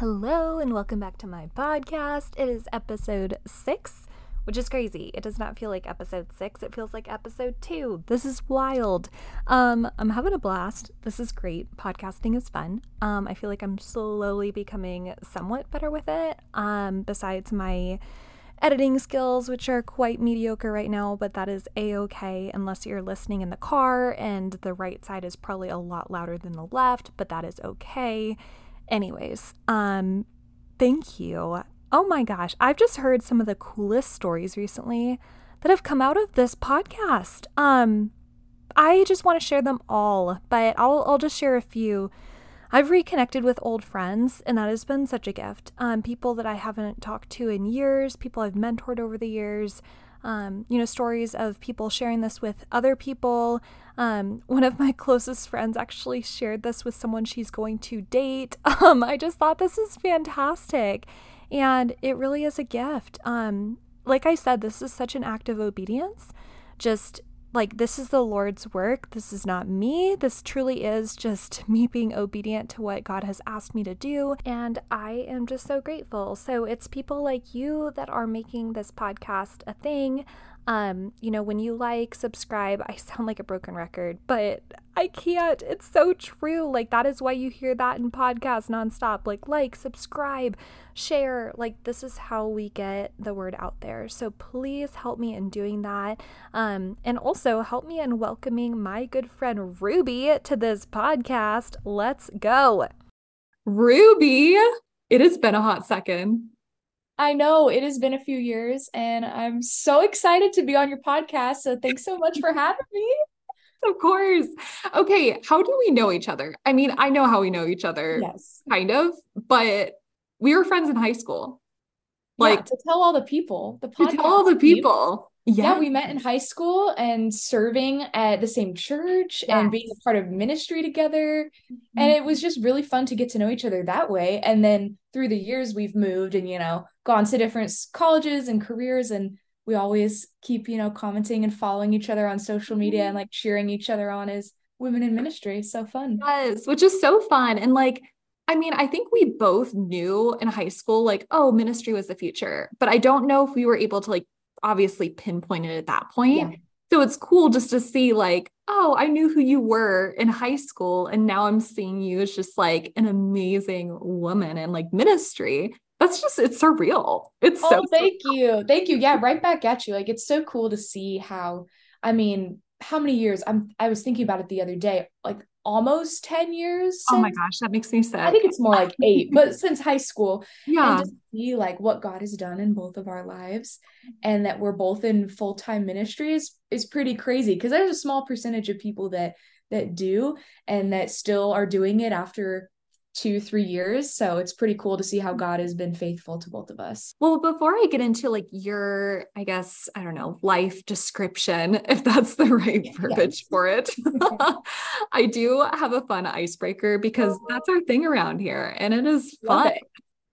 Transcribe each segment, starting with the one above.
Hello, and welcome back to my podcast. It is episode six, which is crazy. It does not feel like episode six, it feels like episode two. This is wild. Um, I'm having a blast. This is great. Podcasting is fun. Um, I feel like I'm slowly becoming somewhat better with it. Um, besides my editing skills, which are quite mediocre right now, but that is a okay unless you're listening in the car and the right side is probably a lot louder than the left, but that is okay. Anyways, um, thank you. Oh my gosh, I've just heard some of the coolest stories recently that have come out of this podcast. Um, I just want to share them all, but I'll I'll just share a few. I've reconnected with old friends, and that has been such a gift. Um, people that I haven't talked to in years, people I've mentored over the years, um, you know, stories of people sharing this with other people. Um, one of my closest friends actually shared this with someone she's going to date. Um, I just thought this is fantastic. And it really is a gift. Um, like I said, this is such an act of obedience. Just like this is the Lord's work. This is not me. This truly is just me being obedient to what God has asked me to do. And I am just so grateful. So it's people like you that are making this podcast a thing. Um, you know, when you like, subscribe, I sound like a broken record, but I can't. It's so true. Like, that is why you hear that in podcasts nonstop. Like, like, subscribe, share. Like, this is how we get the word out there. So please help me in doing that. Um, and also help me in welcoming my good friend Ruby to this podcast. Let's go. Ruby, it has been a hot second. I know it has been a few years and I'm so excited to be on your podcast. So thanks so much for having me. Of course. Okay. How do we know each other? I mean, I know how we know each other. Yes. Kind of, but we were friends in high school. Like yeah, to tell all the people, the podcast. To tell all the people. Yeah. yeah. we met in high school and serving at the same church yes. and being a part of ministry together. Mm-hmm. And it was just really fun to get to know each other that way. And then through the years, we've moved and, you know, gone to different colleges and careers. And we always keep, you know, commenting and following each other on social media mm-hmm. and like cheering each other on as women in ministry. So fun. Yes, which is so fun. And like, I mean, I think we both knew in high school, like, oh, ministry was the future. But I don't know if we were able to like obviously pinpointed at that point. Yeah. So it's cool just to see, like, oh, I knew who you were in high school. And now I'm seeing you as just like an amazing woman and like ministry. That's just, it's surreal. It's oh, so thank surreal. you. Thank you. Yeah, right back at you. Like, it's so cool to see how, I mean, how many years I'm I was thinking about it the other day. Like almost 10 years since, oh my gosh that makes me sad i think it's more like eight but since high school yeah. and to see like what god has done in both of our lives and that we're both in full-time ministries is pretty crazy because there's a small percentage of people that that do and that still are doing it after two, three years. So it's pretty cool to see how mm-hmm. God has been faithful to both of us. Well, before I get into like your, I guess, I don't know, life description, if that's the right verbiage yes. for it, I do have a fun icebreaker because oh. that's our thing around here and it is fun. It.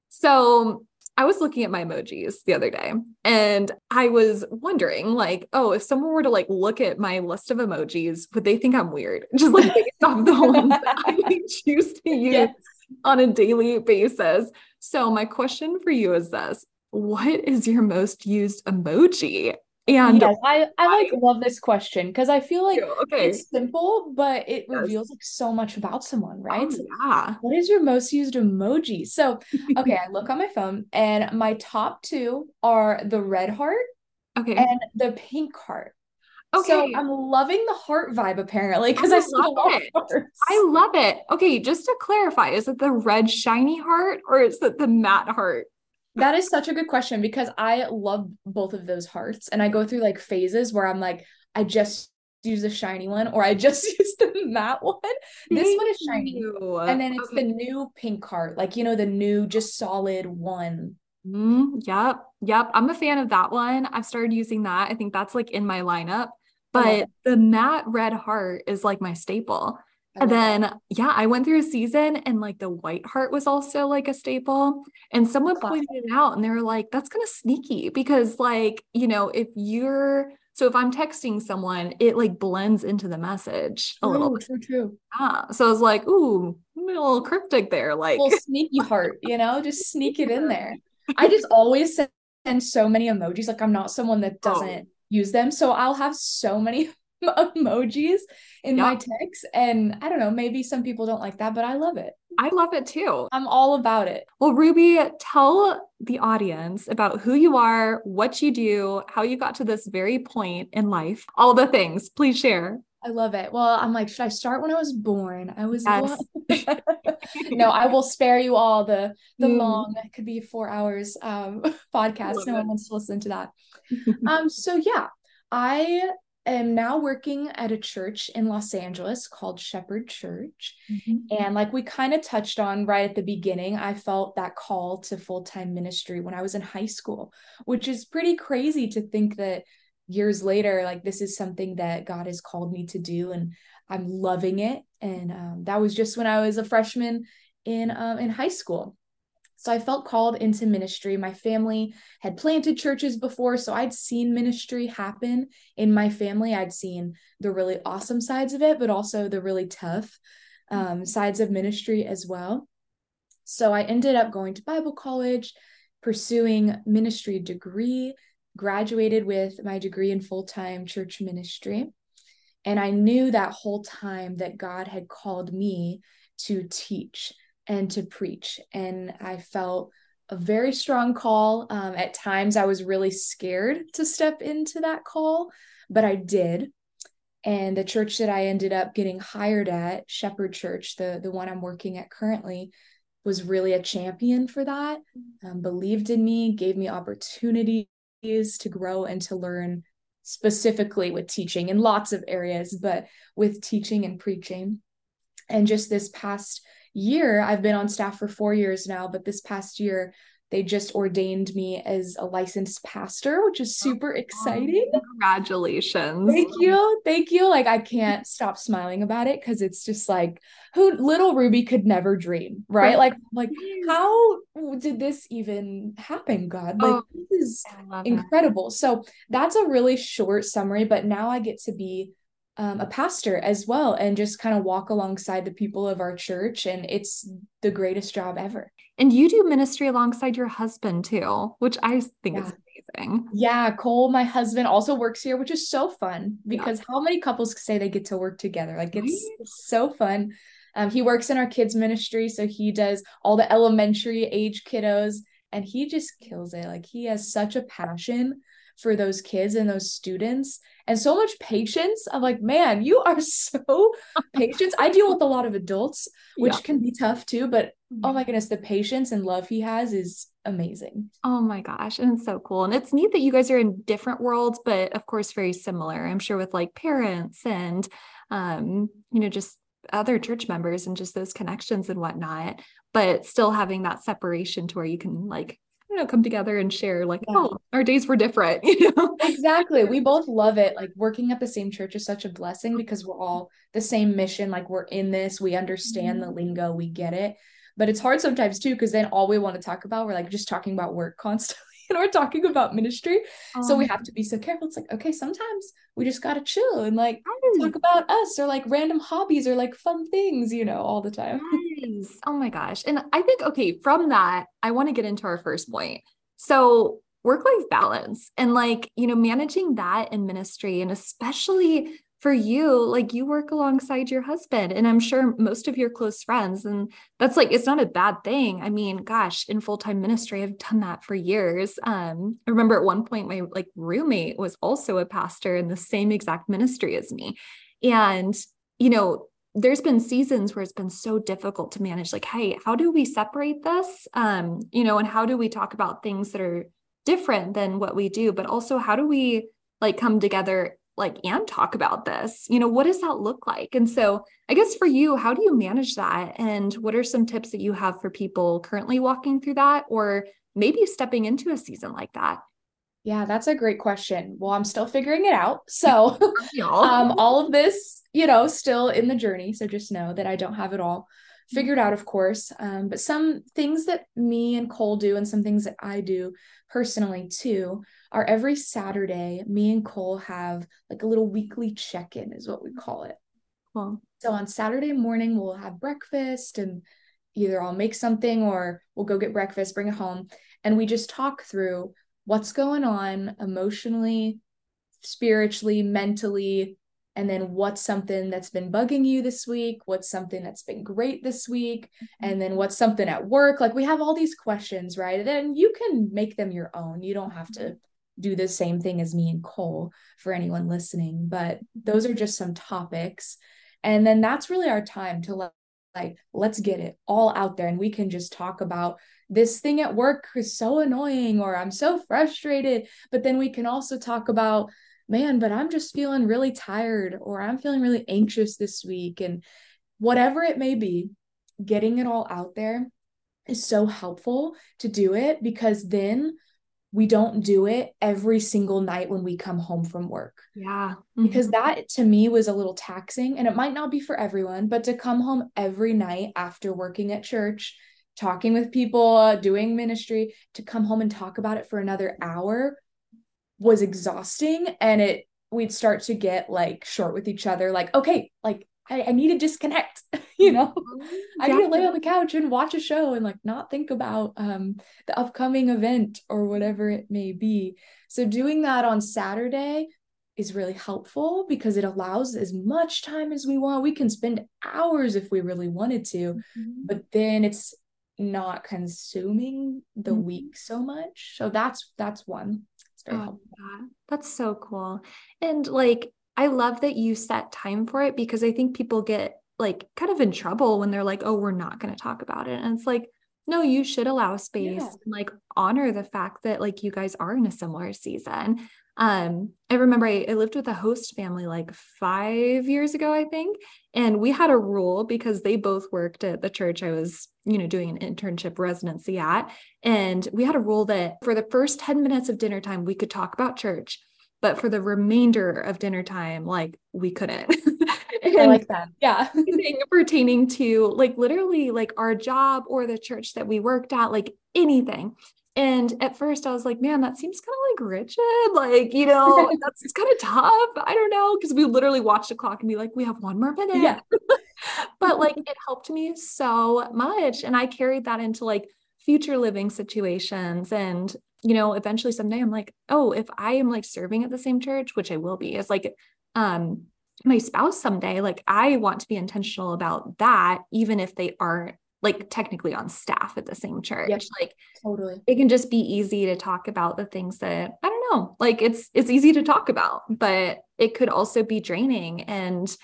So I was looking at my emojis the other day and I was wondering, like, oh, if someone were to like look at my list of emojis, would they think I'm weird? Just like based off the ones that I choose to use yes. on a daily basis. So, my question for you is this What is your most used emoji? And yes, I, I like love this question because I feel like okay. it's simple, but it yes. reveals like so much about someone, right? Oh, yeah. What is your most used emoji? So, okay, I look on my phone and my top two are the red heart okay. and the pink heart. Okay. So I'm loving the heart vibe apparently oh because I, I love it. I love it. Okay, just to clarify, is it the red shiny heart or is it the matte heart? That is such a good question because I love both of those hearts and I go through like phases where I'm like, I just use the shiny one or I just use the matte one. Thank this one is shiny. You. And then it's okay. the new pink heart, like, you know, the new just solid one. Mm, yep. Yep. I'm a fan of that one. I've started using that. I think that's like in my lineup. But the matte red heart is like my staple. And then that. yeah, I went through a season and like the white heart was also like a staple. And someone Classic. pointed it out and they were like, that's kind of sneaky because like, you know, if you're so if I'm texting someone, it like blends into the message a little bit. True, true. Yeah. So I was like, ooh, a little cryptic there. Like little sneaky heart, you know, just sneak it in there. I just always send so many emojis. Like I'm not someone that oh. doesn't oh. use them. So I'll have so many emojis in yep. my text. And I don't know, maybe some people don't like that, but I love it. I love it too. I'm all about it. Well, Ruby, tell the audience about who you are, what you do, how you got to this very point in life, all the things. Please share. I love it. Well, I'm like, should I start when I was born? I was yes. no, I will spare you all the the mm. long, it could be four hours um podcast. No it. one wants to listen to that. um, so yeah, I am now working at a church in Los Angeles called Shepherd Church. Mm-hmm. And like we kind of touched on right at the beginning, I felt that call to full time ministry when I was in high school, which is pretty crazy to think that years later, like this is something that God has called me to do. And I'm loving it. And um, that was just when I was a freshman in um, in high school. So I felt called into ministry. My family had planted churches before, so I'd seen ministry happen in my family. I'd seen the really awesome sides of it, but also the really tough um, sides of ministry as well. So I ended up going to Bible college, pursuing ministry degree, graduated with my degree in full-time church ministry. And I knew that whole time that God had called me to teach and to preach. And I felt a very strong call. Um, at times, I was really scared to step into that call, but I did. And the church that I ended up getting hired at, Shepherd Church, the, the one I'm working at currently, was really a champion for that, um, believed in me, gave me opportunities to grow and to learn specifically with teaching in lots of areas, but with teaching and preaching. And just this past year, I've been on staff for four years now, but this past year, they just ordained me as a licensed pastor, which is super exciting. Congratulations. Thank you. Thank you. Like I can't stop smiling about it because it's just like who little Ruby could never dream, right? Like like how did this even happen, God? Like oh, this is incredible. It. So that's a really short summary, but now I get to be um, a pastor as well and just kind of walk alongside the people of our church. And it's the greatest job ever. And you do ministry alongside your husband too, which I think yeah. is amazing. Yeah. Cole, my husband, also works here, which is so fun because yeah. how many couples say they get to work together? Like it's right? so fun. Um, he works in our kids ministry, so he does all the elementary age kiddos and he just kills it. Like he has such a passion for those kids and those students and so much patience. I'm like, man, you are so patient. I deal with a lot of adults, which yeah. can be tough too, but oh my goodness, the patience and love he has is amazing. Oh my gosh. And it's so cool. And it's neat that you guys are in different worlds, but of course, very similar. I'm sure with like parents and, um, you know, just other church members and just those connections and whatnot, but still having that separation to where you can like know come together and share like yeah. oh our days were different you know exactly we both love it like working at the same church is such a blessing because we're all the same mission like we're in this we understand mm-hmm. the lingo we get it but it's hard sometimes too because then all we want to talk about we're like just talking about work constantly and we're talking about ministry. Um, so we um, have to be so careful. It's like, okay, sometimes we just gotta chill and like talk about us or like random hobbies or like fun things, you know, all the time. Yes. Oh my gosh. And I think, okay, from that, I want to get into our first point. So work life balance and like, you know, managing that in ministry and especially for you, like you work alongside your husband, and I'm sure most of your close friends, and that's like it's not a bad thing. I mean, gosh, in full time ministry, I've done that for years. Um, I remember at one point my like roommate was also a pastor in the same exact ministry as me, and you know, there's been seasons where it's been so difficult to manage. Like, hey, how do we separate this? Um, you know, and how do we talk about things that are different than what we do, but also how do we like come together like and talk about this you know what does that look like and so i guess for you how do you manage that and what are some tips that you have for people currently walking through that or maybe stepping into a season like that Yeah, that's a great question. Well, I'm still figuring it out. So, um, all of this, you know, still in the journey. So just know that I don't have it all figured out, of course. Um, but some things that me and Cole do, and some things that I do personally too, are every Saturday, me and Cole have like a little weekly check in, is what we call it. Well, so on Saturday morning, we'll have breakfast and either I'll make something or we'll go get breakfast, bring it home. And we just talk through what's going on emotionally, spiritually, mentally, and then what's something that's been bugging you this week what's something that's been great this week and then what's something at work. Like we have all these questions right? And then you can make them your own. You don't have to mm-hmm. do the same thing as me and cole for anyone listening but those are just some topics. And then that's really our time to like, like let's get it all out there and we can just talk about this thing at work is so annoying or I'm so frustrated. But then we can also talk about, man, but I'm just feeling really tired or I'm feeling really anxious this week. And whatever it may be, getting it all out there is so helpful to do it because then we don't do it every single night when we come home from work. Yeah. Mm-hmm. Because that to me was a little taxing and it might not be for everyone, but to come home every night after working at church talking with people, doing ministry, to come home and talk about it for another hour was exhausting. And it, we'd start to get like short with each other, like, okay, like I, I need to disconnect, you know, mm-hmm. I need to lay on the couch and watch a show and like not think about um, the upcoming event or whatever it may be. So doing that on Saturday is really helpful because it allows as much time as we want. We can spend hours if we really wanted to, mm-hmm. but then it's not consuming the mm-hmm. week so much. So that's that's one. It's very oh, helpful. God. That's so cool. And like I love that you set time for it because I think people get like kind of in trouble when they're like, oh, we're not going to talk about it. And it's like, no, you should allow space yeah. and like honor the fact that like you guys are in a similar season. Um, I remember I, I, lived with a host family like five years ago, I think, and we had a rule because they both worked at the church I was, you know, doing an internship residency at, and we had a rule that for the first ten minutes of dinner time we could talk about church, but for the remainder of dinner time, like we couldn't. I like that. Yeah. pertaining to like literally like our job or the church that we worked at, like anything. And at first I was like, man, that seems kind of like rigid. Like, you know, that's kind of tough. I don't know. Cause we literally watched the clock and be like, we have one more minute. Yeah. But like it helped me so much. And I carried that into like future living situations. And, you know, eventually someday I'm like, oh, if I am like serving at the same church, which I will be, as like um my spouse someday, like I want to be intentional about that, even if they aren't like technically on staff at the same church. Yep, like totally. It can just be easy to talk about the things that I don't know. Like it's it's easy to talk about, but it could also be draining and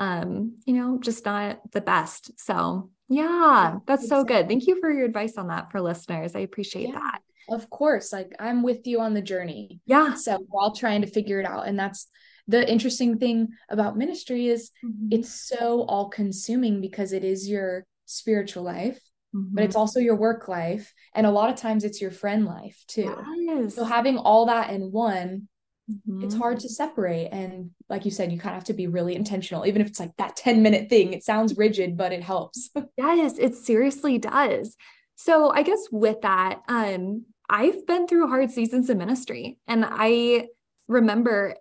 um, you know, just not the best. So yeah, that's so good. Thank you for your advice on that for listeners. I appreciate yeah, that. Of course. Like I'm with you on the journey. Yeah. So we're all trying to figure it out. And that's the interesting thing about ministry is mm-hmm. it's so all consuming because it is your spiritual life, mm-hmm. but it's mm-hmm. also your work life. And a lot of times it's your friend life too. Yes. So having all that in one, mm-hmm. it's hard to separate. And like you said, you kind of have to be really intentional, even if it's like that 10 minute thing. It sounds rigid, but it helps. yes, it seriously does. So I guess with that, um, I've been through hard seasons in ministry. And I remember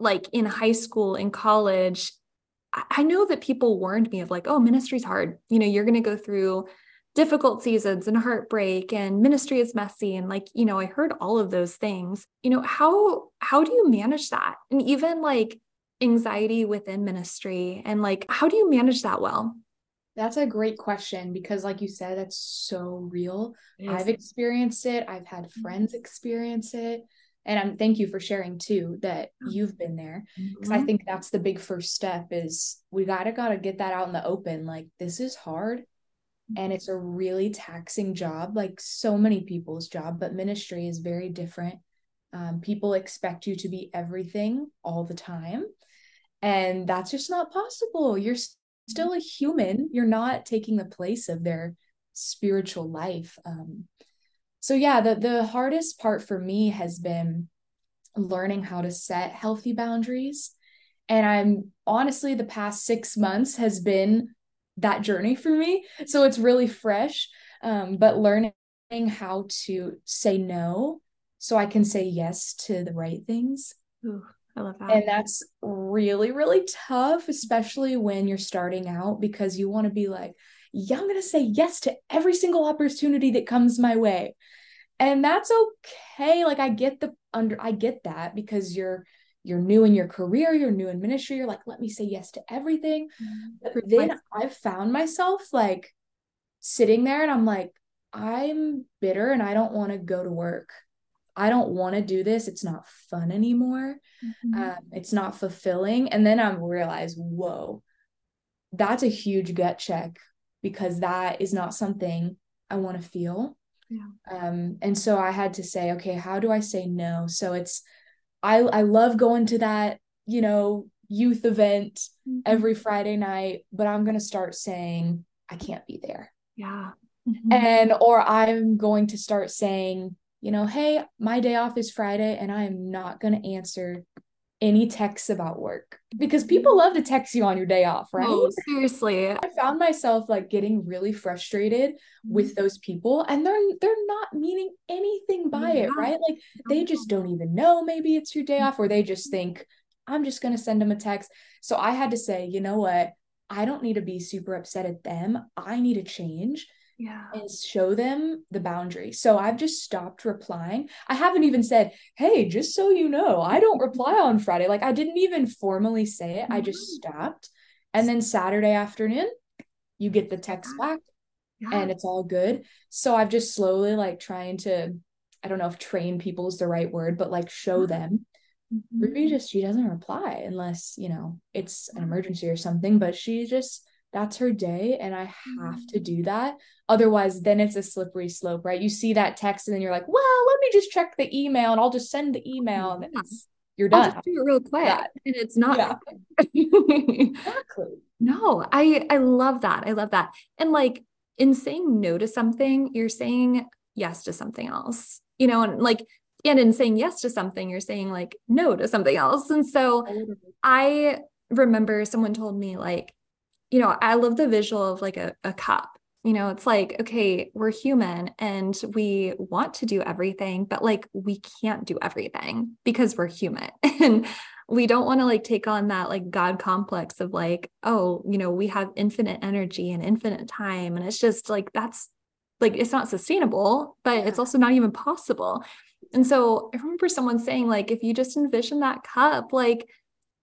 like in high school in college, I know that people warned me of like, oh, ministry's hard. You know, you're going to go through difficult seasons and heartbreak and ministry is messy and like, you know, I heard all of those things. You know, how how do you manage that? And even like anxiety within ministry and like how do you manage that well? That's a great question because like you said that's so real. I've experienced it. I've had mm-hmm. friends experience it and i'm thank you for sharing too that you've been there because mm-hmm. i think that's the big first step is we gotta gotta get that out in the open like this is hard and it's a really taxing job like so many people's job but ministry is very different. Um, people expect you to be everything all the time and that's just not possible. You're still a human. You're not taking the place of their spiritual life. Um, so yeah the the hardest part for me has been learning how to set healthy boundaries. And I'm honestly, the past six months has been that journey for me. So it's really fresh. Um, but learning how to say no so I can say yes to the right things. Ooh, I love that. And that's really, really tough, especially when you're starting out because you want to be like, yeah, I'm going to say yes to every single opportunity that comes my way. And that's okay. Like I get the under I get that because you're you're new in your career, you're new in ministry, you're like, let me say yes to everything. Mm-hmm. But then I've found myself like sitting there and I'm like, I'm bitter and I don't want to go to work. I don't want to do this. It's not fun anymore. Mm-hmm. Um, it's not fulfilling. And then I realize, whoa, that's a huge gut check because that is not something I want to feel. Yeah. Um, and so I had to say, okay, how do I say no? So it's I I love going to that, you know, youth event mm-hmm. every Friday night, but I'm gonna start saying I can't be there. Yeah. Mm-hmm. And or I'm going to start saying, you know, hey, my day off is Friday and I am not gonna answer any texts about work because people love to text you on your day off, right? Oh, seriously. I found myself like getting really frustrated with mm-hmm. those people and they're they're not meaning anything by yeah. it, right? Like they just don't even know maybe it's your day off or they just think I'm just going to send them a text. So I had to say, you know what? I don't need to be super upset at them. I need to change yeah. and show them the boundary. So i've just stopped replying. I haven't even said hey just so you know i don't reply on friday. Like i didn't even formally say it. I just mm-hmm. stopped. And then saturday afternoon you get the text back yeah. and it's all good. So i've just slowly like trying to i don't know if train people is the right word but like show them. Mm-hmm. ruby just she doesn't reply unless you know it's an emergency or something but she just that's her day and I have to mm. do that. Otherwise, then it's a slippery slope, right? You see that text and then you're like, well, let me just check the email and I'll just send the email and it's you're done. I'll just do it real quick. Yeah. And it's not yeah. exactly. No, I I love that. I love that. And like in saying no to something, you're saying yes to something else. You know, and like and in saying yes to something, you're saying like no to something else. And so I remember someone told me like you know, I love the visual of like a, a cup. You know, it's like, okay, we're human and we want to do everything, but like we can't do everything because we're human. and we don't want to like take on that like God complex of like, oh, you know, we have infinite energy and infinite time. And it's just like, that's like, it's not sustainable, but it's also not even possible. And so I remember someone saying, like, if you just envision that cup, like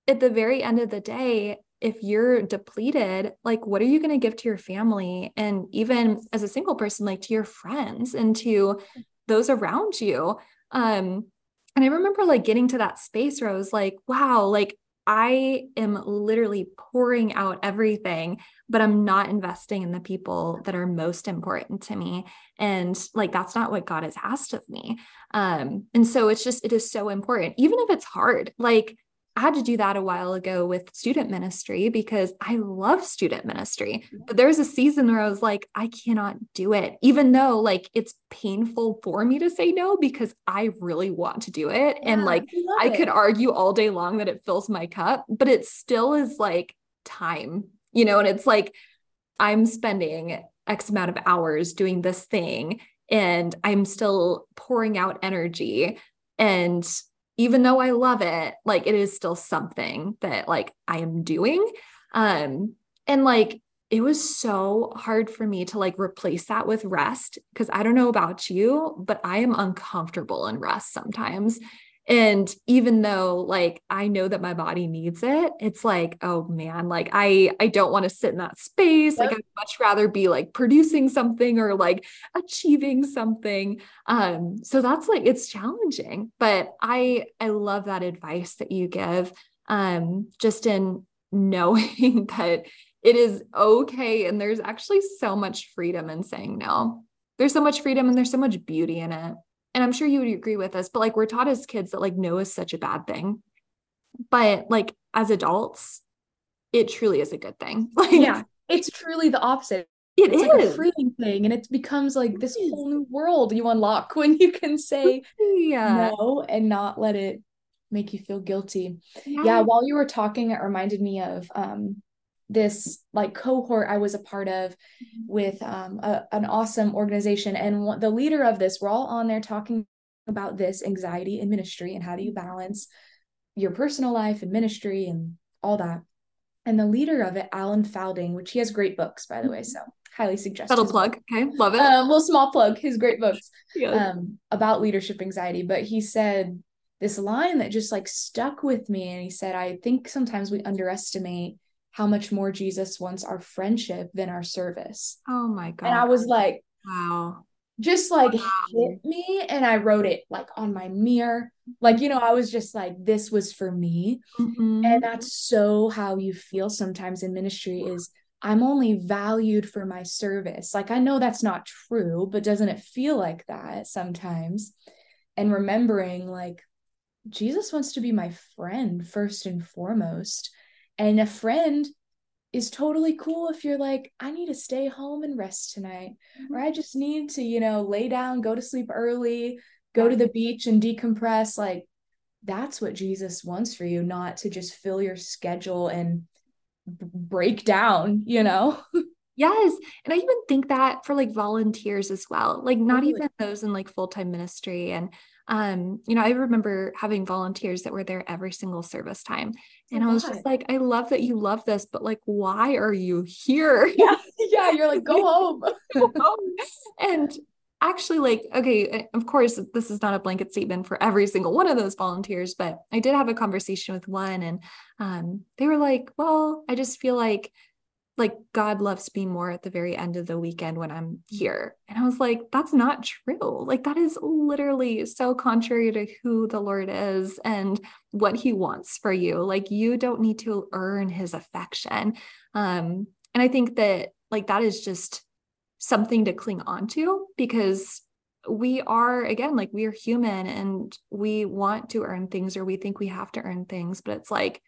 at the very end of the day, if you're depleted, like what are you going to give to your family? And even as a single person, like to your friends and to those around you. Um, and I remember like getting to that space where I was like, wow, like I am literally pouring out everything, but I'm not investing in the people that are most important to me. And like, that's not what God has asked of me. Um, and so it's just, it is so important, even if it's hard. Like, I had to do that a while ago with student ministry because I love student ministry. Mm-hmm. But there was a season where I was like, I cannot do it, even though like it's painful for me to say no because I really want to do it. Yeah, and like I, I could argue all day long that it fills my cup, but it still is like time, you know, and it's like I'm spending X amount of hours doing this thing and I'm still pouring out energy. And even though I love it, like it is still something that like I am doing. Um, and like it was so hard for me to like replace that with rest because I don't know about you, but I am uncomfortable in rest sometimes. And even though like I know that my body needs it, it's like, oh man, like I I don't want to sit in that space. Yep. Like I'd much rather be like producing something or like achieving something. Um so that's like it's challenging, but I I love that advice that you give um just in knowing that it is okay and there's actually so much freedom in saying no. There's so much freedom and there's so much beauty in it and I'm sure you would agree with us, but like we're taught as kids that like no is such a bad thing. But like as adults, it truly is a good thing. Like yeah, it's truly the opposite. It it's is. like a freeing thing, and it becomes like this whole new world you unlock when you can say yeah. no and not let it make you feel guilty. Yeah. yeah, while you were talking, it reminded me of um this like cohort I was a part of mm-hmm. with um, a, an awesome organization. And the leader of this, we're all on there talking about this anxiety in ministry and how do you mm-hmm. balance your personal life and ministry and all that. And the leader of it, Alan Falding, which he has great books, by the way. So highly suggest. Little plug. Okay. Love it. Um, little small plug, his great books yes. um, about leadership anxiety. But he said this line that just like stuck with me. And he said, I think sometimes we underestimate how much more Jesus wants our friendship than our service. Oh my God. And I was like, wow. Just like wow. hit me. And I wrote it like on my mirror. Like, you know, I was just like, this was for me. Mm-hmm. And that's so how you feel sometimes in ministry is I'm only valued for my service. Like, I know that's not true, but doesn't it feel like that sometimes? And remembering, like, Jesus wants to be my friend first and foremost. And a friend is totally cool if you're like, I need to stay home and rest tonight, mm-hmm. or I just need to, you know, lay down, go to sleep early, go to the beach and decompress. Like, that's what Jesus wants for you, not to just fill your schedule and b- break down, you know? Yes. And I even think that for like volunteers as well, like not totally. even those in like full time ministry. And um, you know, I remember having volunteers that were there every single service time. And I was just like, I love that you love this, but like, why are you here? Yeah, yeah you're like, go home. go home. And actually, like, okay, eh, of course, this is not a blanket statement for every single one of those volunteers, but I did have a conversation with one, and um, they were like, well, I just feel like like God loves me more at the very end of the weekend when I'm mm. here. And I was like, that's not true. Like, that is literally so contrary to who the Lord is and what he wants for you. Like, you don't need to earn his affection. Um, and I think that, like, that is just something to cling on to because we are, again, like, we are human and we want to earn things or we think we have to earn things. But it's like,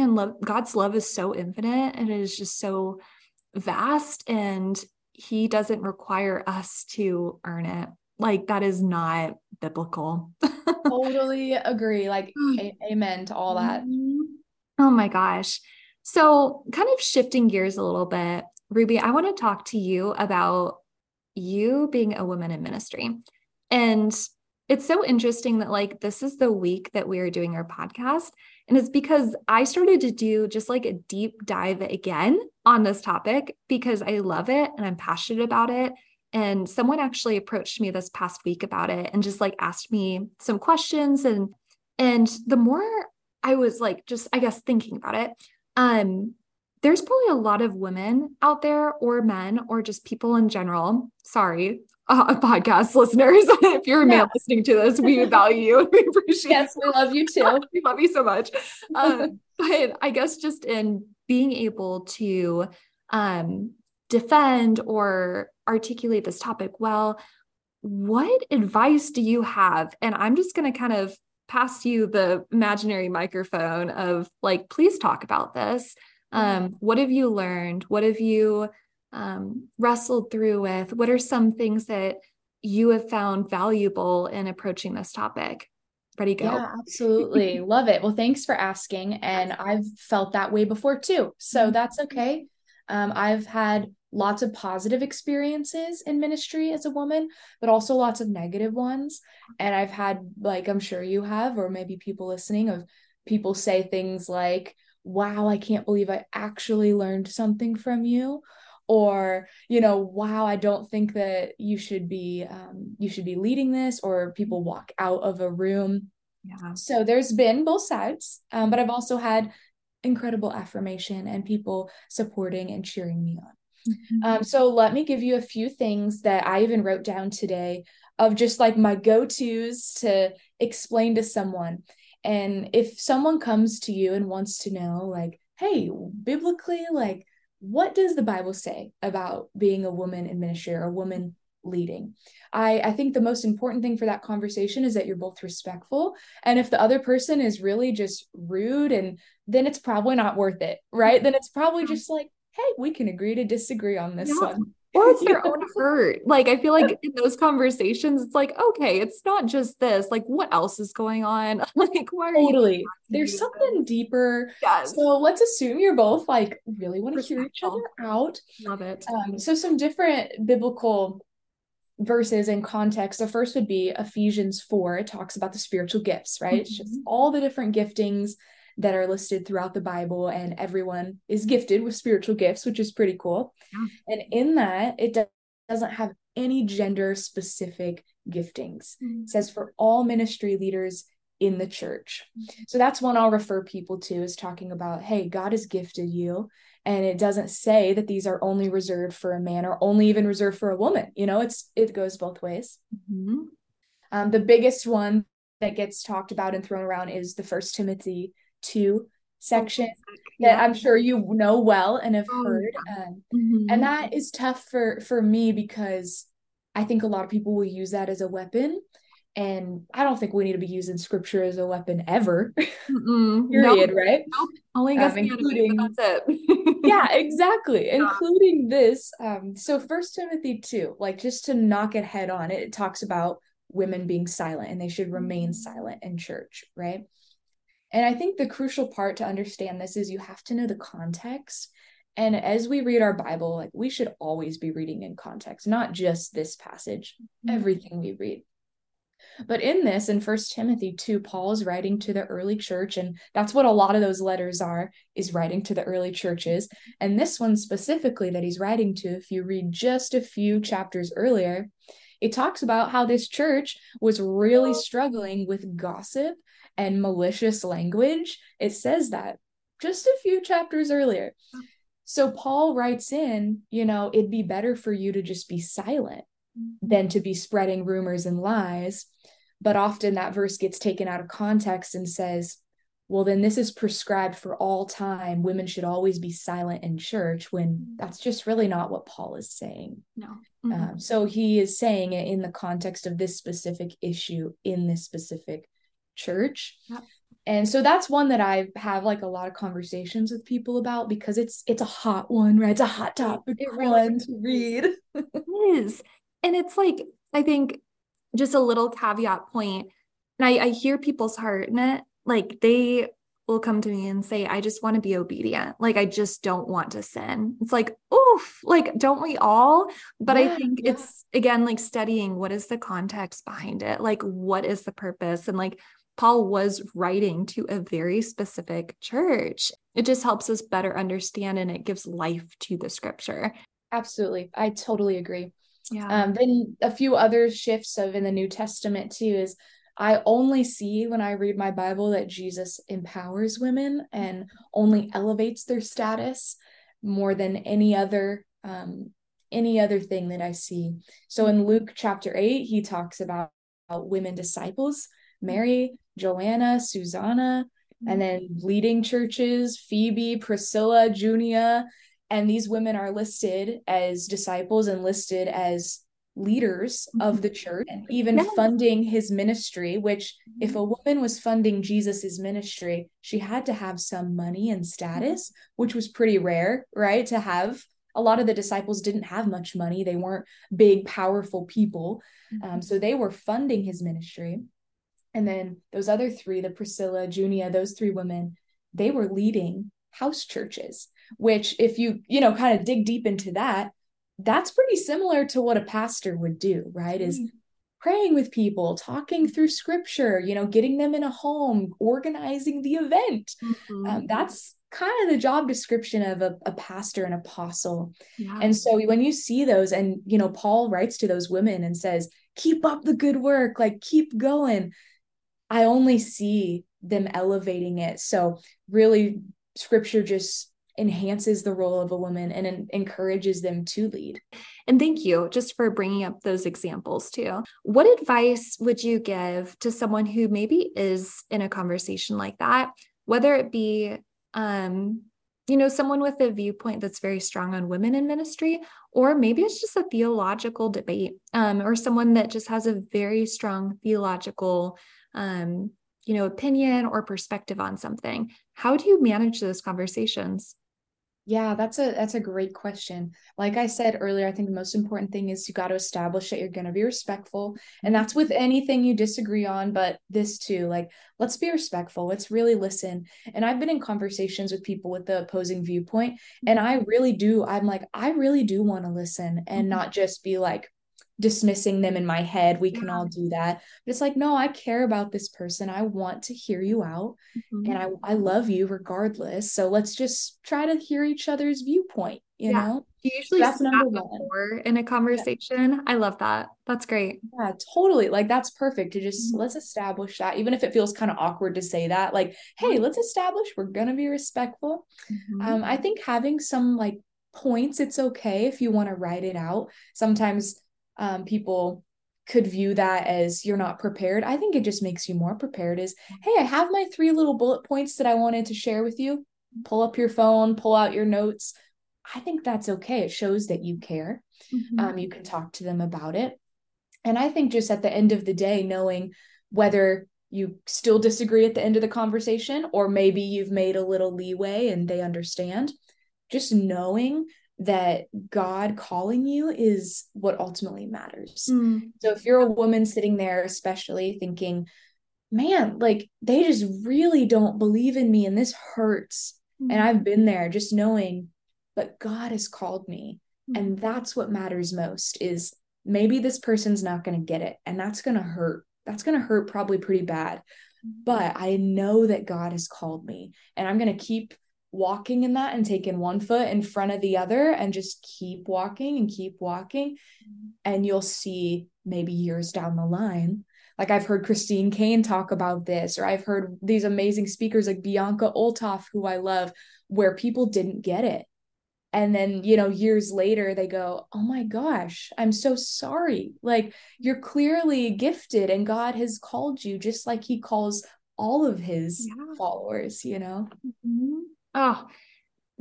and love God's love is so infinite and it is just so vast and he doesn't require us to earn it. Like that is not biblical. totally agree. Like a- amen to all that. Mm-hmm. Oh my gosh. So, kind of shifting gears a little bit, Ruby, I want to talk to you about you being a woman in ministry. And it's so interesting that like this is the week that we are doing our podcast and it's because I started to do just like a deep dive again on this topic because I love it and I'm passionate about it. And someone actually approached me this past week about it and just like asked me some questions. And and the more I was like just I guess thinking about it um there's probably a lot of women out there or men or just people in general sorry uh, podcast listeners, if you're a man listening to this, we value you and we appreciate. Yes, we love you too. we love you so much. Um, but I guess just in being able to um, defend or articulate this topic well, what advice do you have? And I'm just going to kind of pass you the imaginary microphone of like, please talk about this. Um, what have you learned? What have you um, wrestled through with? What are some things that you have found valuable in approaching this topic? Ready, go. Yeah, absolutely. Love it. Well, thanks for asking. And I've felt that way before too. So mm-hmm. that's okay. Um, I've had lots of positive experiences in ministry as a woman, but also lots of negative ones. And I've had, like, I'm sure you have, or maybe people listening, of people say things like, wow, I can't believe I actually learned something from you or you know wow i don't think that you should be um, you should be leading this or people walk out of a room. Yeah. So there's been both sides um, but i've also had incredible affirmation and people supporting and cheering me on. Mm-hmm. um, so let me give you a few things that i even wrote down today of just like my go-to's to explain to someone. And if someone comes to you and wants to know like hey biblically like what does the Bible say about being a woman in ministry or a woman leading? I, I think the most important thing for that conversation is that you're both respectful. And if the other person is really just rude, and then it's probably not worth it, right? Then it's probably just like, hey, we can agree to disagree on this yeah. one. Or it's their own hurt. Like I feel like in those conversations, it's like, okay, it's not just this. Like, what else is going on? like, why totally? There's something deeper. Yes. So let's assume you're both like really want to hear each other out. Love it. Um, so some different biblical verses in context. The first would be Ephesians 4. It talks about the spiritual gifts, right? Mm-hmm. It's just mm-hmm. all the different giftings that are listed throughout the Bible, and everyone is gifted with spiritual gifts, which is pretty cool. Yeah. And in that, it doesn't have any gender specific giftings. Mm-hmm. It says for all ministry leaders in the church. Mm-hmm. So that's one I'll refer people to is talking about, hey, God has gifted you. And it doesn't say that these are only reserved for a man or only even reserved for a woman. You know, it's it goes both ways. Mm-hmm. Um, the biggest one that gets talked about and thrown around is the first Timothy 2 section yeah. that I'm sure you know well and have oh, heard. Um, mm-hmm. And that is tough for for me because I think a lot of people will use that as a weapon. And I don't think we need to be using scripture as a weapon ever. Period, nope. right? Nope. Only um, including that's it. yeah, exactly. Yeah. Including this. Um, so first Timothy 2, like just to knock it head on, it, it talks about women being silent and they should remain mm-hmm. silent in church, right? And I think the crucial part to understand this is you have to know the context. And as we read our Bible, like we should always be reading in context, not just this passage, mm-hmm. everything we read. But in this, in First Timothy 2, Paul is writing to the early church, and that's what a lot of those letters are, is writing to the early churches. And this one specifically that he's writing to, if you read just a few chapters earlier, it talks about how this church was really struggling with gossip and malicious language. It says that just a few chapters earlier. So Paul writes in, you know, it'd be better for you to just be silent than to be spreading rumors and lies. But often that verse gets taken out of context and says, well, then this is prescribed for all time. Women should always be silent in church when that's just really not what Paul is saying. No. Mm-hmm. Um, so he is saying it in the context of this specific issue in this specific church. Yep. And so that's one that I have like a lot of conversations with people about because it's it's a hot one, right? It's a hot topic it really one to read. it is. And it's like, I think just a little caveat point, and I, I hear people's heart in it. Like they will come to me and say, I just want to be obedient. Like, I just don't want to sin. It's like, oof, like, don't we all? But yeah, I think yeah. it's again like studying what is the context behind it? Like, what is the purpose? And like, Paul was writing to a very specific church. It just helps us better understand and it gives life to the scripture. Absolutely. I totally agree. Yeah. Um, then a few other shifts of in the New Testament too is I only see when I read my Bible that Jesus empowers women and only elevates their status more than any other um, any other thing that I see. So in Luke chapter 8, he talks about women disciples, Mary, Joanna, Susanna, and then leading churches, Phoebe, Priscilla, Junia, and these women are listed as disciples and listed as leaders of mm-hmm. the church and even yes. funding his ministry which mm-hmm. if a woman was funding jesus's ministry she had to have some money and status which was pretty rare right? To have a lot of the disciples didn't have much money. They weren't big powerful people. Mm-hmm. Um, so they were funding his ministry and then those other three, the Priscilla, Junia, those three women, they were leading house churches, which if you, you know, kind of dig deep into that, that's pretty similar to what a pastor would do, right? Is mm-hmm. praying with people, talking through scripture, you know, getting them in a home, organizing the event. Mm-hmm. Um, that's kind of the job description of a, a pastor and apostle. Yeah. And so when you see those, and, you know, Paul writes to those women and says, keep up the good work, like keep going. I only see them elevating it. So, really, scripture just enhances the role of a woman and encourages them to lead. And thank you just for bringing up those examples too. What advice would you give to someone who maybe is in a conversation like that, whether it be um you know someone with a viewpoint that's very strong on women in ministry or maybe it's just a theological debate um, or someone that just has a very strong theological um, you know, opinion or perspective on something. How do you manage those conversations? Yeah, that's a that's a great question. Like I said earlier, I think the most important thing is you got to establish that you're going to be respectful, and that's with anything you disagree on, but this too. Like let's be respectful. Let's really listen. And I've been in conversations with people with the opposing viewpoint, and I really do I'm like I really do want to listen and mm-hmm. not just be like dismissing them in my head. We yeah. can all do that. But it's like, no, I care about this person. I want to hear you out mm-hmm. and I, I love you regardless. So let's just try to hear each other's viewpoint, you yeah. know? You usually that's number one in a conversation. Yeah. I love that. That's great. Yeah, totally. Like that's perfect to just mm-hmm. let's establish that, even if it feels kind of awkward to say that, like, hey, let's establish we're gonna be respectful. Mm-hmm. Um, I think having some like points, it's okay if you want to write it out. Sometimes um, people could view that as you're not prepared. I think it just makes you more prepared is, hey, I have my three little bullet points that I wanted to share with you. Pull up your phone, pull out your notes. I think that's okay. It shows that you care. Mm-hmm. Um, you can talk to them about it. And I think just at the end of the day, knowing whether you still disagree at the end of the conversation, or maybe you've made a little leeway and they understand, just knowing that God calling you is what ultimately matters. Mm. So if you're a woman sitting there, especially thinking, man, like they just really don't believe in me and this hurts. Mm. And I've been there just knowing, but God has called me. Mm. And that's what matters most is maybe this person's not going to get it. And that's going to hurt. That's going to hurt probably pretty bad. Mm. But I know that God has called me and I'm going to keep walking in that and taking one foot in front of the other and just keep walking and keep walking and you'll see maybe years down the line like I've heard Christine Caine talk about this, or I've heard these amazing speakers like Bianca Olthoff, who I love, where people didn't get it. And then, you know, years later, they go, Oh my gosh, I'm so sorry. Like, you're clearly gifted, and God has called you just like He calls all of His yeah. followers, you know? Mm-hmm. Oh,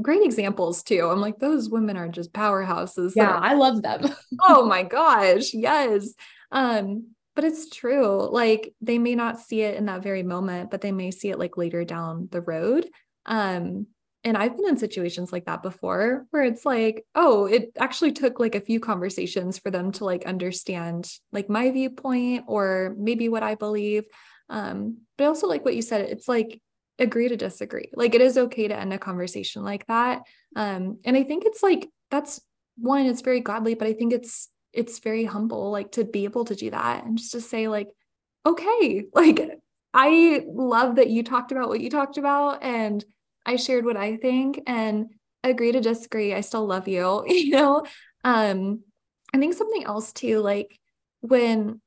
great examples too. I'm like, those women are just powerhouses. Yeah, I love them. oh my gosh. Yes. Um, but it's true. Like they may not see it in that very moment, but they may see it like later down the road. Um, and I've been in situations like that before where it's like, oh, it actually took like a few conversations for them to like understand like my viewpoint or maybe what I believe. Um, but also like what you said, it's like agree to disagree. Like it is okay to end a conversation like that. Um, and I think it's like that's one, it's very godly, but I think it's it's very humble, like to be able to do that and just to say, like, okay, like I love that you talked about what you talked about and I shared what I think and agree to disagree. I still love you, you know? Um, I think something else too, like when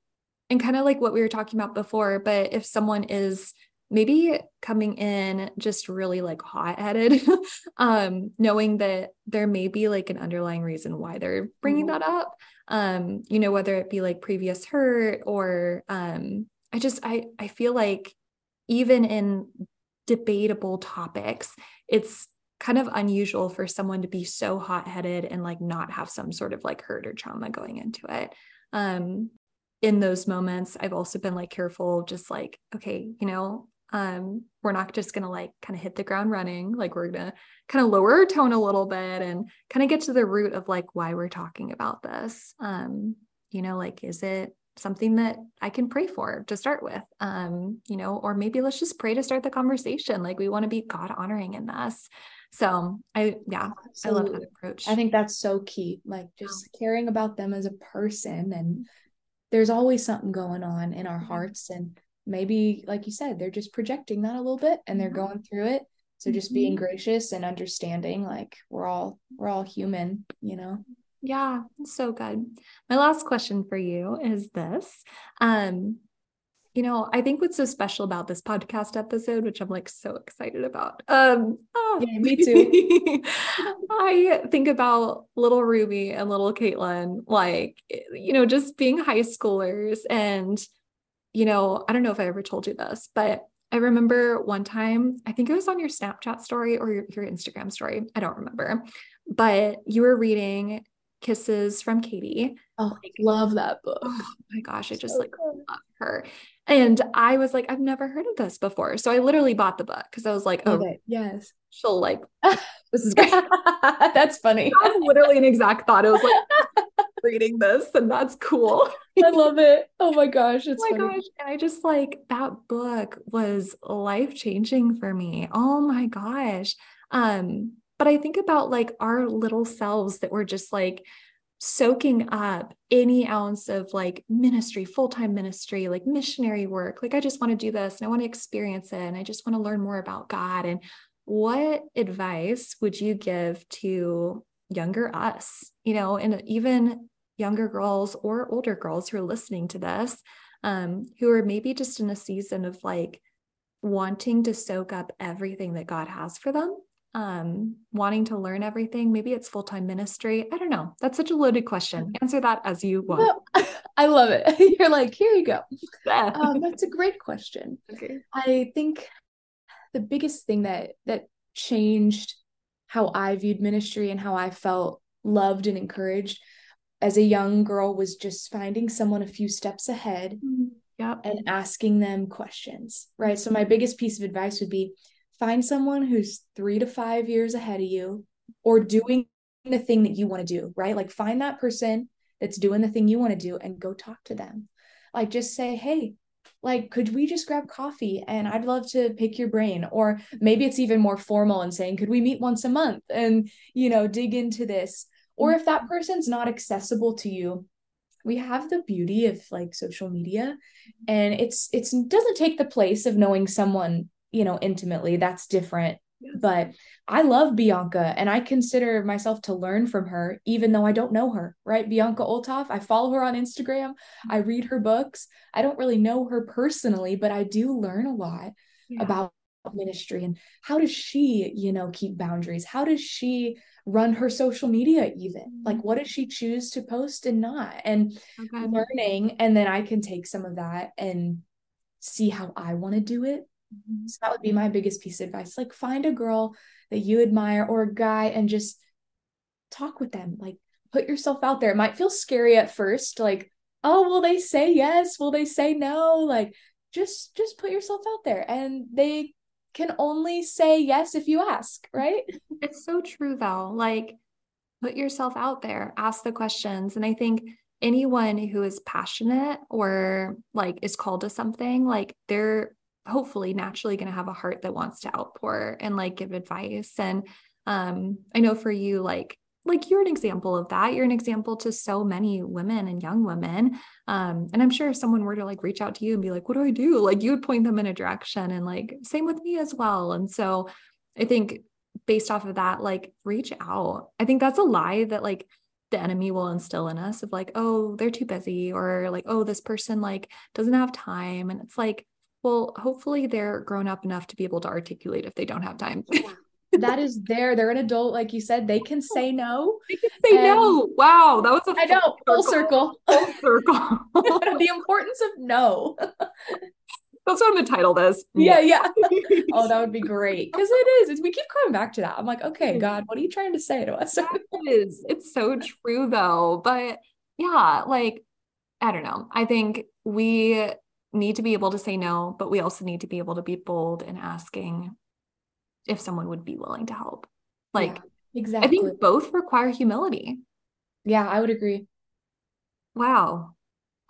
and kind of like what we were talking about before, but if someone is maybe coming in just really like hot headed, um, knowing that there may be like an underlying reason why they're bringing mm-hmm. that up. Um, you know, whether it be like previous hurt or, um, I just, I, I feel like even in debatable topics, it's kind of unusual for someone to be so hot headed and like not have some sort of like hurt or trauma going into it. Um, in those moments, I've also been like careful, just like, okay, you know, um, we're not just going to like kind of hit the ground running like we're going to kind of lower our tone a little bit and kind of get to the root of like why we're talking about this. Um, you know like is it something that i can pray for to start with? Um, you know or maybe let's just pray to start the conversation like we want to be god honoring in this. So i yeah Absolutely. i love that approach. I think that's so key like just caring about them as a person and there's always something going on in our hearts and maybe like you said they're just projecting that a little bit and they're going through it. So just being mm-hmm. gracious and understanding like we're all we're all human you know? Yeah so good. My last question for you is this um you know i think what's so special about this podcast episode which i'm like so excited about um oh, yeah, me too. I think about little ruby and little caitlin like you know just being high schoolers and you know, I don't know if I ever told you this, but I remember one time, I think it was on your Snapchat story or your, your Instagram story. I don't remember, but you were reading Kisses from Katie. Oh, I love that book. Oh my gosh, I just so like good. love her. her. And I was like, I've never heard of this before. So I literally bought the book because I was like, oh, okay. yes. She'll like, this is great. that's funny. That was literally an exact thought. It was like reading this, and that's cool. I love it. Oh my gosh. It's oh my funny. gosh. And I just like that book was life changing for me. Oh my gosh. Um, but I think about like our little selves that were just like soaking up any ounce of like ministry, full time ministry, like missionary work. Like, I just want to do this and I want to experience it and I just want to learn more about God. And what advice would you give to younger us, you know, and even younger girls or older girls who are listening to this, um, who are maybe just in a season of like wanting to soak up everything that God has for them um, wanting to learn everything? Maybe it's full time ministry. I don't know. That's such a loaded question. Mm-hmm. Answer that as you want. I love it. You're like, here you go. um, that's a great question. Okay. I think the biggest thing that that changed how I viewed ministry and how I felt loved and encouraged as a young girl was just finding someone a few steps ahead mm-hmm. yep. and asking them questions. Right. So my biggest piece of advice would be find someone who's three to five years ahead of you or doing the thing that you want to do, right? Like find that person that's doing the thing you want to do and go talk to them. Like just say, hey, like, could we just grab coffee and I'd love to pick your brain? Or maybe it's even more formal and saying, could we meet once a month and, you know, dig into this? Or if that mm-hmm. person's not accessible to you, we have the beauty of like social media and it's it's doesn't take the place of knowing someone you know, intimately. That's different. But I love Bianca and I consider myself to learn from her, even though I don't know her, right? Bianca Olthoff, I follow her on Instagram. I mm-hmm. read her books. I don't really know her personally, but I do learn a lot yeah. about ministry and how does she, you know, keep boundaries? How does she run her social media even? Like, what does mm-hmm. she choose to post and not? And okay. learning, and then I can take some of that and see how I want to do it Mm-hmm. So that would be my biggest piece of advice. Like find a girl that you admire or a guy and just talk with them. Like put yourself out there. It might feel scary at first, like, oh, will they say yes? Will they say no? Like just just put yourself out there and they can only say yes if you ask, right? It's so true though. Like put yourself out there, ask the questions. And I think anyone who is passionate or like is called to something, like they're hopefully naturally going to have a heart that wants to outpour and like give advice. And um i know for you like like you're an example of that. You're an example to so many women and young women. Um and i'm sure if someone were to like reach out to you and be like what do i do? Like you would point them in a direction and like same with me as well. And so i think based off of that like reach out. I think that's a lie that like the enemy will instill in us of like oh they're too busy or like oh this person like doesn't have time. And it's like well, hopefully they're grown up enough to be able to articulate if they don't have time. that is there. They're an adult, like you said. They can say no. They can say and no. Wow, that was a I know full circle. Full circle. the importance of no. That's what I'm gonna title this. Yeah, yeah. oh, that would be great because it is. We keep coming back to that. I'm like, okay, mm-hmm. God, what are you trying to say to us? it is. It's so true though. But yeah, like I don't know. I think we need to be able to say no, but we also need to be able to be bold in asking if someone would be willing to help. Like, yeah, exactly. I think both require humility. Yeah, I would agree. Wow.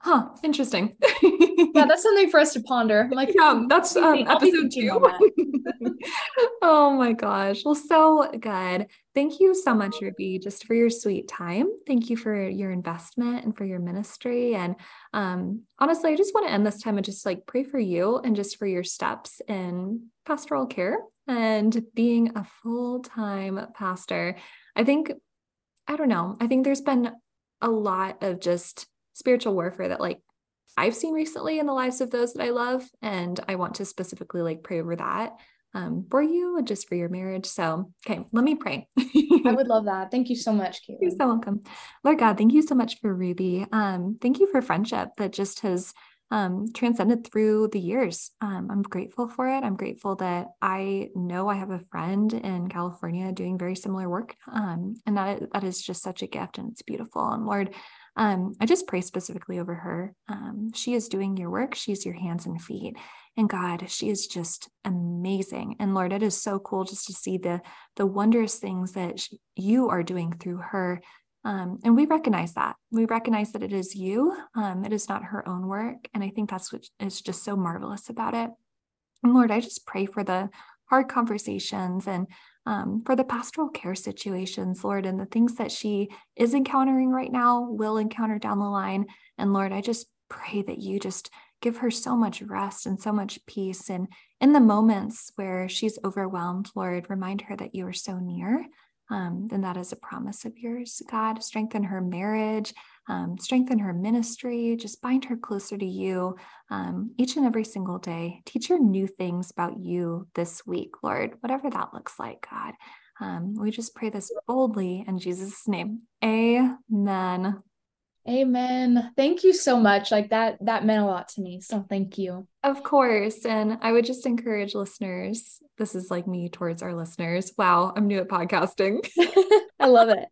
Huh. Interesting. yeah, that's something for us to ponder. I'm like, yeah, that's um, episode two. oh my gosh. Well, so good. Thank you so much, Ruby, just for your sweet time. Thank you for your investment and for your ministry. And um, honestly, I just want to end this time and just like pray for you and just for your steps in pastoral care and being a full time pastor. I think, I don't know, I think there's been a lot of just spiritual warfare that like I've seen recently in the lives of those that I love. And I want to specifically like pray over that um, for you and just for your marriage. So, okay, let me pray. I would love that. Thank you so much, Caitlin. You're so welcome. Lord God, thank you so much for Ruby. Um, thank you for friendship that just has um, transcended through the years. Um, I'm grateful for it. I'm grateful that I know I have a friend in California doing very similar work. Um, and that, that is just such a gift and it's beautiful. And Lord, um, I just pray specifically over her. Um, she is doing your work, she's your hands and feet. And God, she is just amazing. And Lord, it is so cool just to see the the wondrous things that she, you are doing through her. Um, and we recognize that. We recognize that it is you. Um, it is not her own work. And I think that's what is just so marvelous about it. And Lord, I just pray for the hard conversations and um, for the pastoral care situations, Lord, and the things that she is encountering right now, will encounter down the line. And Lord, I just pray that you just give her so much rest and so much peace. And in the moments where she's overwhelmed, Lord, remind her that you are so near. Um, then that is a promise of yours, God. Strengthen her marriage, um, strengthen her ministry, just bind her closer to you um, each and every single day. Teach her new things about you this week, Lord, whatever that looks like, God. Um, we just pray this boldly in Jesus' name. Amen. Amen. Thank you so much. Like that that meant a lot to me. So thank you. Of course. And I would just encourage listeners. This is like me towards our listeners. Wow, I'm new at podcasting. I love it.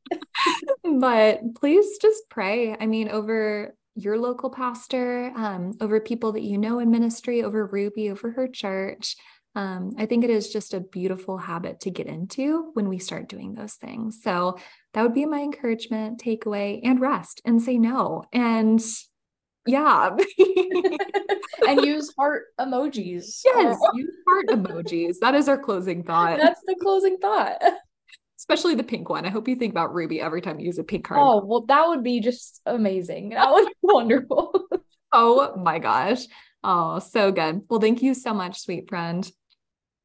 but please just pray. I mean, over your local pastor, um, over people that you know in ministry, over Ruby, over her church. Um, I think it is just a beautiful habit to get into when we start doing those things. So that would be my encouragement, takeaway, and rest and say no. And yeah. and use heart emojis. Yes, use heart emojis. That is our closing thought. That's the closing thought. Especially the pink one. I hope you think about Ruby every time you use a pink card. Oh, well, that would be just amazing. That would be wonderful. oh my gosh. Oh, so good. Well, thank you so much, sweet friend.